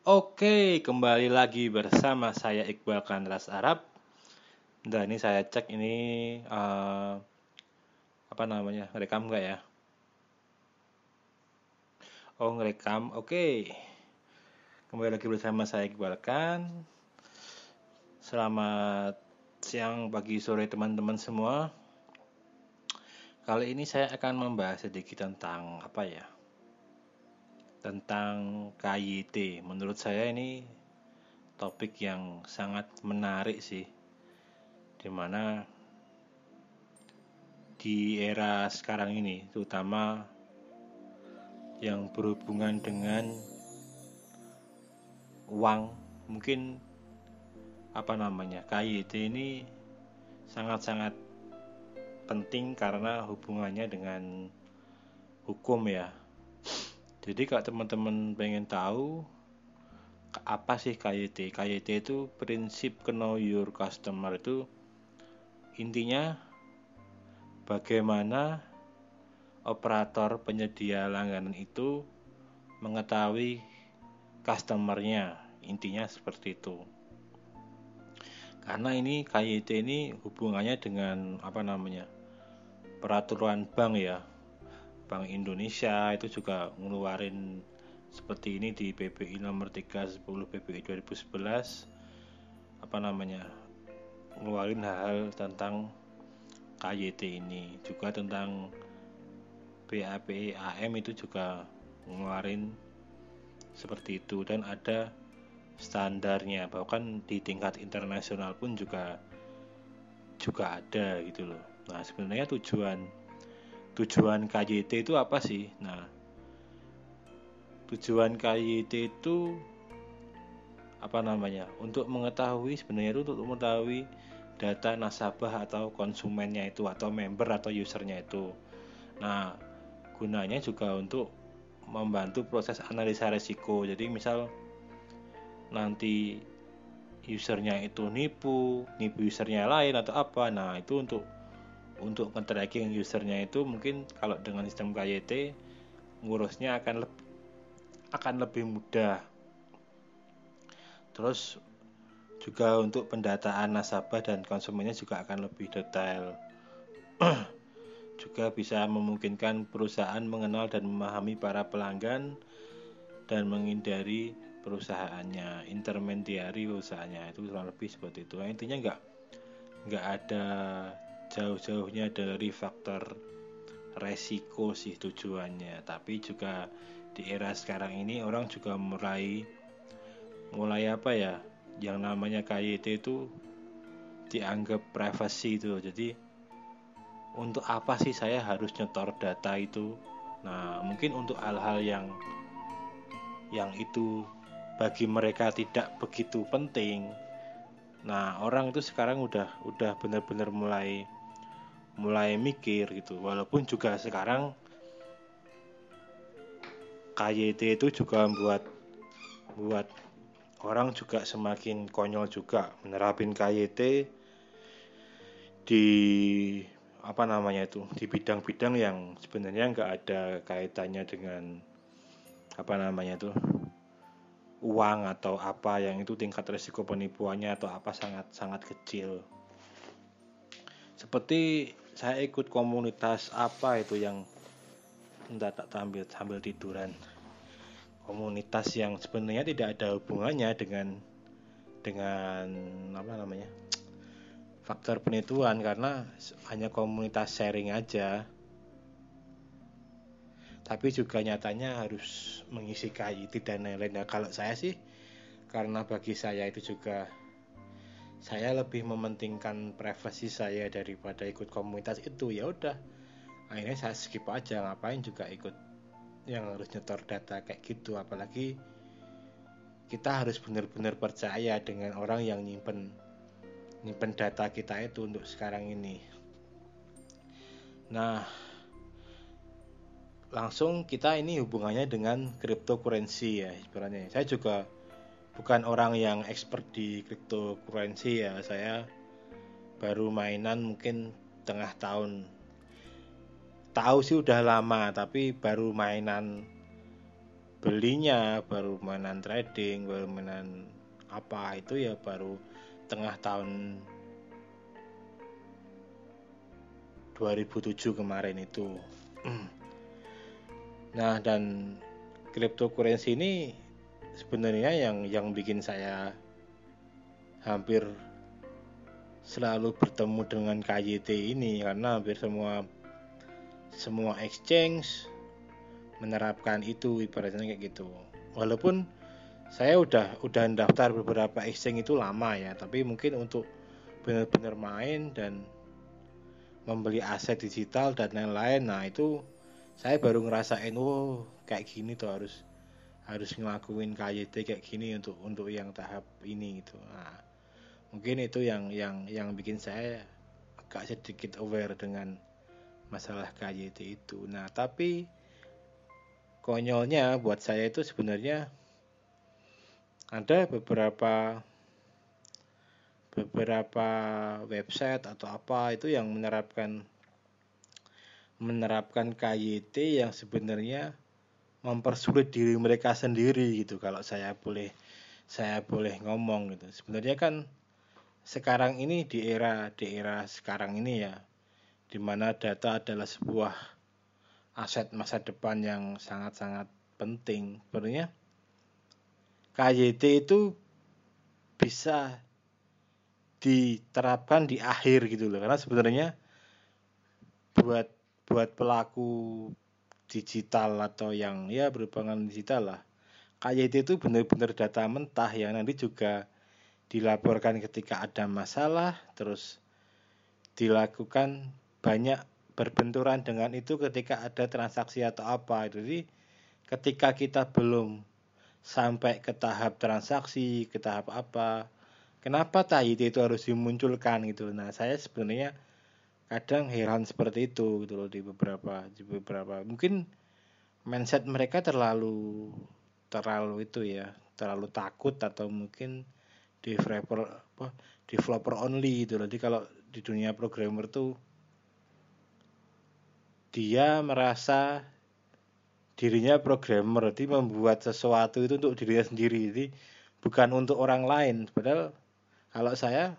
Oke, kembali lagi bersama saya Iqbal Kanras Arab. Dan ini saya cek ini uh, apa namanya rekam nggak ya? Oh ngerekam, oke. Kembali lagi bersama saya Iqbal Kan. Selamat siang, pagi, sore teman-teman semua. Kali ini saya akan membahas sedikit tentang apa ya? Tentang KYT. Menurut saya ini topik yang sangat menarik sih. Di mana di era sekarang ini, terutama yang berhubungan dengan uang, mungkin apa namanya KYT ini sangat-sangat penting karena hubungannya dengan hukum ya jadi kalau teman-teman pengen tahu apa sih KYT? KYT itu prinsip know your customer itu intinya bagaimana operator penyedia langganan itu mengetahui customernya. Intinya seperti itu. Karena ini KYT ini hubungannya dengan apa namanya peraturan bank ya Bank Indonesia itu juga ngeluarin seperti ini di PBI nomor 310 PBI 2011 apa namanya? Ngeluarin hal-hal tentang KYT ini. Juga tentang BAP AM itu juga ngeluarin seperti itu. Dan ada standarnya. Bahkan di tingkat internasional pun juga juga ada gitu loh. Nah sebenarnya tujuan tujuan KYT itu apa sih? Nah, tujuan KYT itu apa namanya? Untuk mengetahui sebenarnya itu untuk mengetahui data nasabah atau konsumennya itu atau member atau usernya itu. Nah, gunanya juga untuk membantu proses analisa resiko. Jadi misal nanti usernya itu nipu, nipu usernya lain atau apa. Nah, itu untuk untuk nge-tracking usernya itu mungkin kalau dengan sistem KYT ngurusnya akan lebih akan lebih mudah. Terus juga untuk pendataan nasabah dan konsumennya juga akan lebih detail. Juga bisa memungkinkan perusahaan mengenal dan memahami para pelanggan dan menghindari perusahaannya intermediari usahanya itu kurang lebih seperti itu. Nah, intinya nggak nggak ada jauh-jauhnya dari faktor resiko sih tujuannya. Tapi juga di era sekarang ini orang juga mulai mulai apa ya yang namanya KYT itu dianggap privasi itu jadi untuk apa sih saya harus nyetor data itu? Nah mungkin untuk hal-hal yang yang itu bagi mereka tidak begitu penting. Nah orang itu sekarang udah udah benar-benar mulai mulai mikir gitu. Walaupun juga sekarang KYT itu juga membuat buat orang juga semakin konyol juga menerapin KYT di apa namanya itu di bidang-bidang yang sebenarnya nggak ada kaitannya dengan apa namanya itu uang atau apa yang itu tingkat resiko penipuannya atau apa sangat sangat kecil. Seperti saya ikut komunitas apa itu yang entah tak tampil sambil tiduran komunitas yang sebenarnya tidak ada hubungannya dengan dengan apa namanya? Faktor penipuan karena hanya komunitas sharing aja. Tapi juga nyatanya harus mengisi KIT dan lain-lain. Nah, kalau saya sih karena bagi saya itu juga saya lebih mementingkan privasi saya daripada ikut komunitas itu. Ya udah akhirnya saya skip aja ngapain juga ikut yang harus nyetor data kayak gitu. Apalagi kita harus benar-benar percaya dengan orang yang nyimpen nyimpen data kita itu untuk sekarang ini. Nah langsung kita ini hubungannya dengan cryptocurrency ya sebenarnya saya juga bukan orang yang expert di cryptocurrency ya saya baru mainan mungkin tengah tahun. Tahu sih udah lama tapi baru mainan belinya baru mainan trading baru mainan apa itu ya baru tengah tahun 2007 kemarin itu. Nah dan cryptocurrency ini sebenarnya yang yang bikin saya hampir selalu bertemu dengan KYT ini karena hampir semua semua exchange menerapkan itu ibaratnya kayak gitu. Walaupun saya udah udah daftar beberapa exchange itu lama ya tapi mungkin untuk benar-benar main dan membeli aset digital dan lain-lain nah itu saya baru ngerasain oh kayak gini tuh harus harus ngelakuin KYT kayak gini untuk untuk yang tahap ini gitu. Nah mungkin itu yang yang yang bikin saya agak sedikit aware dengan masalah KYT itu. Nah tapi konyolnya buat saya itu sebenarnya ada beberapa beberapa website atau apa itu yang menerapkan menerapkan KYT yang sebenarnya mempersulit diri mereka sendiri gitu kalau saya boleh saya boleh ngomong gitu sebenarnya kan sekarang ini di era di era sekarang ini ya di mana data adalah sebuah aset masa depan yang sangat-sangat penting. Sebenarnya KYT itu bisa diterapkan di akhir gitu loh. Karena sebenarnya buat buat pelaku digital atau yang ya berhubungan digital lah. KYT itu benar-benar data mentah yang nanti juga dilaporkan ketika ada masalah terus dilakukan banyak berbenturan dengan itu ketika ada transaksi atau apa. Jadi ketika kita belum sampai ke tahap transaksi, ke tahap apa, kenapa TAIT itu harus dimunculkan gitu. Nah, saya sebenarnya kadang heran seperti itu gitu loh di beberapa di beberapa mungkin mindset mereka terlalu terlalu itu ya terlalu takut atau mungkin developer apa developer only gitu loh. Jadi kalau di dunia programmer tuh dia merasa dirinya programmer, jadi membuat sesuatu itu untuk dirinya sendiri, jadi bukan untuk orang lain. Padahal kalau saya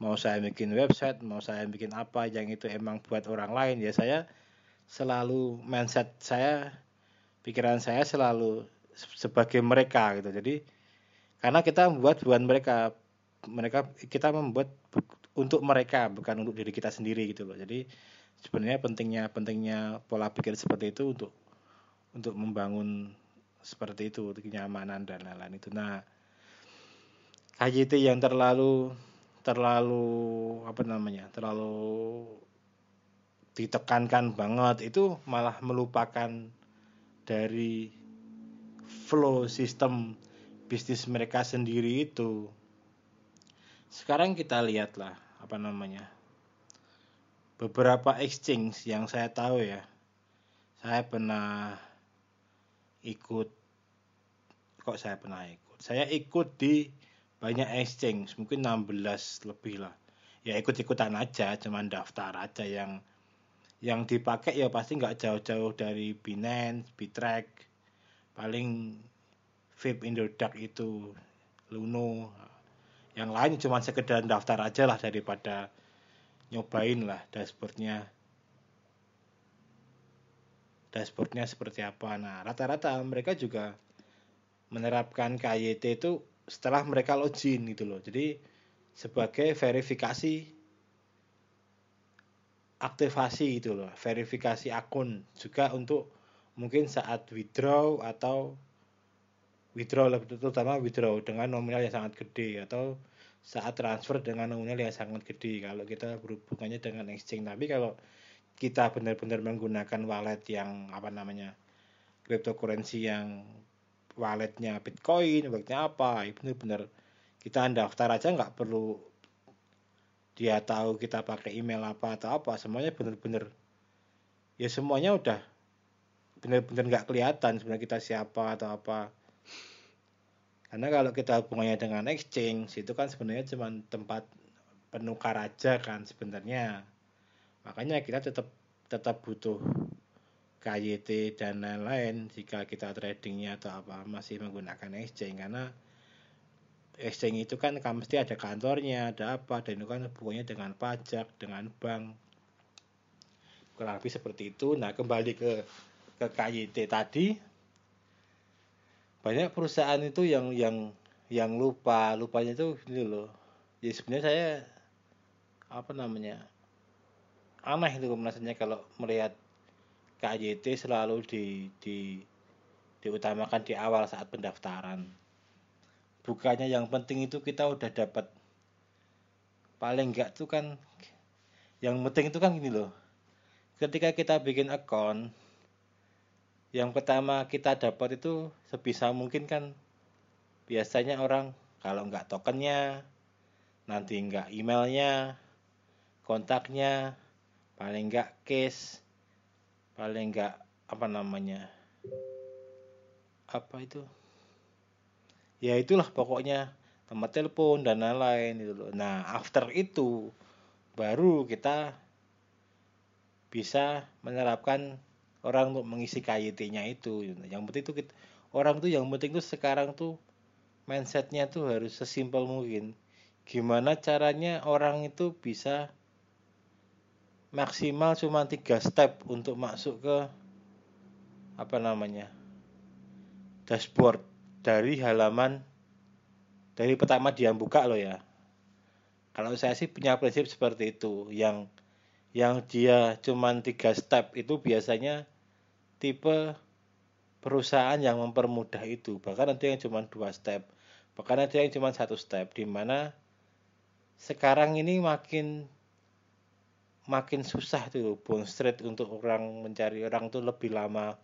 mau saya bikin website, mau saya bikin apa yang itu emang buat orang lain, ya saya selalu mindset saya, pikiran saya selalu sebagai mereka gitu. Jadi karena kita membuat buat mereka, mereka kita membuat untuk mereka bukan untuk diri kita sendiri gitu loh. Jadi sebenarnya pentingnya pentingnya pola pikir seperti itu untuk untuk membangun seperti itu kenyamanan dan lain-lain itu nah KJT yang terlalu terlalu apa namanya terlalu ditekankan banget itu malah melupakan dari flow sistem bisnis mereka sendiri itu. Sekarang kita lihatlah apa namanya beberapa exchange yang saya tahu ya. Saya pernah ikut kok saya pernah ikut? Saya ikut di banyak exchange mungkin 16 lebih lah. Ya ikut-ikutan aja cuman daftar aja yang yang dipakai ya pasti nggak jauh-jauh dari Binance, Bittrex, paling VIP Indodax itu Luno, yang lain cuma sekedar daftar aja lah daripada nyobain lah dashboardnya. Dashboardnya seperti apa. Nah rata-rata mereka juga menerapkan KYT itu setelah mereka login gitu loh. Jadi sebagai verifikasi aktivasi gitu loh. Verifikasi akun juga untuk mungkin saat withdraw atau withdraw lebih terutama withdraw dengan nominal yang sangat gede atau saat transfer dengan nominal yang sangat gede. Kalau kita berhubungannya dengan exchange. Tapi kalau kita benar-benar menggunakan wallet yang apa namanya cryptocurrency yang walletnya bitcoin walletnya apa ya benar-benar kita daftar aja nggak perlu dia tahu kita pakai email apa atau apa semuanya benar-benar ya semuanya udah benar-benar nggak kelihatan sebenarnya kita siapa atau apa karena kalau kita hubungannya dengan exchange itu kan sebenarnya cuma tempat penukar aja kan sebenarnya. Makanya kita tetap tetap butuh KYT dan lain-lain jika kita tradingnya atau apa masih menggunakan exchange karena exchange itu kan, mesti ada kantornya ada apa dan itu kan hubungannya dengan pajak dengan bank. Kurang lebih seperti itu. Nah kembali ke ke KYT tadi. Banyak perusahaan itu yang yang yang lupa lupanya itu ini loh. Jadi sebenarnya saya apa namanya aneh itu rasanya kalau melihat KYT selalu di, di diutamakan di awal saat pendaftaran. Bukannya yang penting itu kita udah dapat. Paling enggak tuh kan yang penting itu kan gini loh. Ketika kita bikin account yang pertama kita dapat itu sebisa mungkin kan biasanya orang kalau enggak tokennya nanti enggak emailnya kontaknya paling enggak case paling enggak apa namanya apa itu ya itulah pokoknya tempat telepon dan lain-lain itu loh. Nah, after itu baru kita bisa menerapkan orang untuk mengisi KYT-nya itu. Yang penting itu kita, orang tuh yang penting tuh sekarang tuh mindsetnya tuh harus sesimpel mungkin. Gimana caranya orang itu bisa maksimal cuma tiga step untuk masuk ke apa namanya dashboard dari halaman dari pertama dia buka loh ya. Kalau saya sih punya prinsip seperti itu, yang yang dia cuman tiga step itu biasanya tipe perusahaan yang mempermudah itu. Bahkan nanti yang cuma dua step, bahkan ada yang cuma satu step, di mana sekarang ini makin makin susah tuh bone street untuk orang mencari orang tuh lebih lama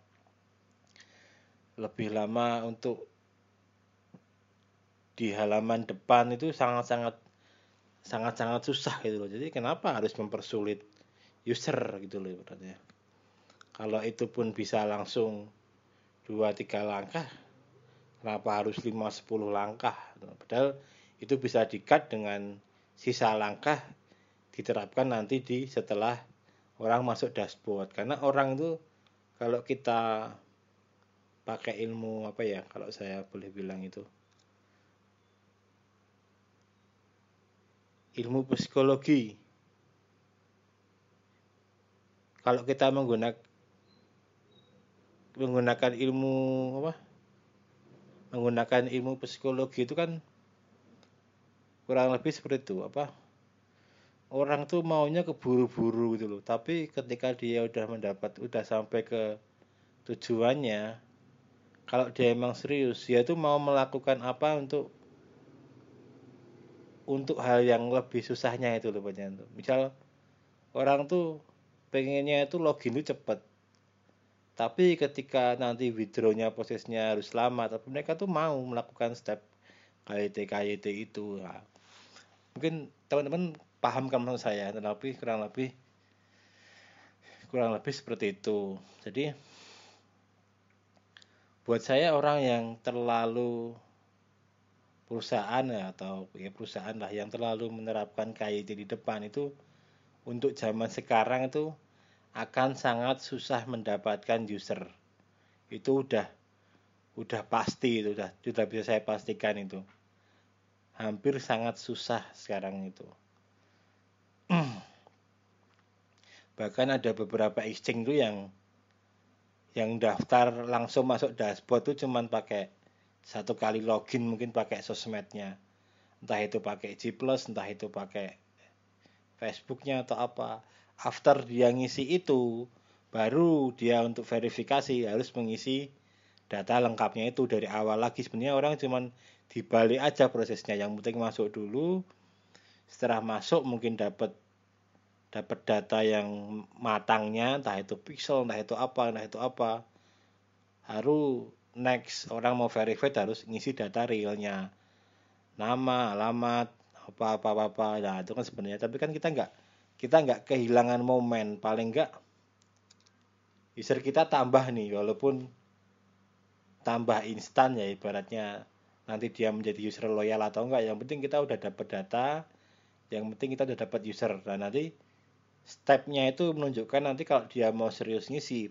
lebih lama untuk di halaman depan itu sangat-sangat sangat-sangat susah gitu loh. Jadi kenapa harus mempersulit user gitu loh ibaratnya. Kalau itu pun bisa langsung 2 3 langkah, kenapa harus 5 10 langkah? Padahal itu bisa dikat dengan sisa langkah diterapkan nanti di setelah orang masuk dashboard. Karena orang itu kalau kita pakai ilmu apa ya kalau saya boleh bilang itu ilmu psikologi. Kalau kita menggunakan menggunakan ilmu apa? Menggunakan ilmu psikologi itu kan kurang lebih seperti itu apa? Orang tuh maunya keburu-buru gitu loh. Tapi ketika dia udah mendapat udah sampai ke tujuannya, kalau dia emang serius, dia tuh mau melakukan apa untuk untuk hal yang lebih susahnya itu loh banyak tuh. Misal orang tuh pengennya itu login itu cepet. Tapi ketika nanti withdrawnya prosesnya harus lama, tapi mereka tuh mau melakukan step KYT KYT itu. Nah, mungkin teman-teman paham kan maksud saya, tetapi kurang lebih kurang lebih seperti itu. Jadi buat saya orang yang terlalu perusahaan ya atau ya perusahaan lah yang terlalu menerapkan KIT di depan itu untuk zaman sekarang itu akan sangat susah mendapatkan user. Itu udah udah pasti itu udah sudah bisa saya pastikan itu. Hampir sangat susah sekarang itu bahkan ada beberapa exchange tuh yang yang daftar langsung masuk dashboard tuh cuman pakai satu kali login mungkin pakai sosmednya. Entah itu pakai G Plus entah itu pakai Facebooknya atau apa. After dia ngisi itu baru dia untuk verifikasi harus mengisi data lengkapnya itu dari awal lagi. Sebenarnya orang cuman dibalik aja prosesnya. Yang penting masuk dulu. Setelah masuk mungkin dapat dapat data yang matangnya entah itu pixel entah itu apa entah itu apa harus next orang mau verify harus ngisi data realnya. Nama alamat apa apa apa, apa. nah itu kan sebenarnya. Tapi kan kita nggak kita nggak kehilangan momen. Paling nggak user kita tambah nih walaupun tambah instan ya ibaratnya. Nanti dia menjadi user loyal atau enggak yang penting kita udah dapat data yang penting kita udah dapat user. Dan nanti stepnya itu menunjukkan nanti kalau dia mau serius ngisi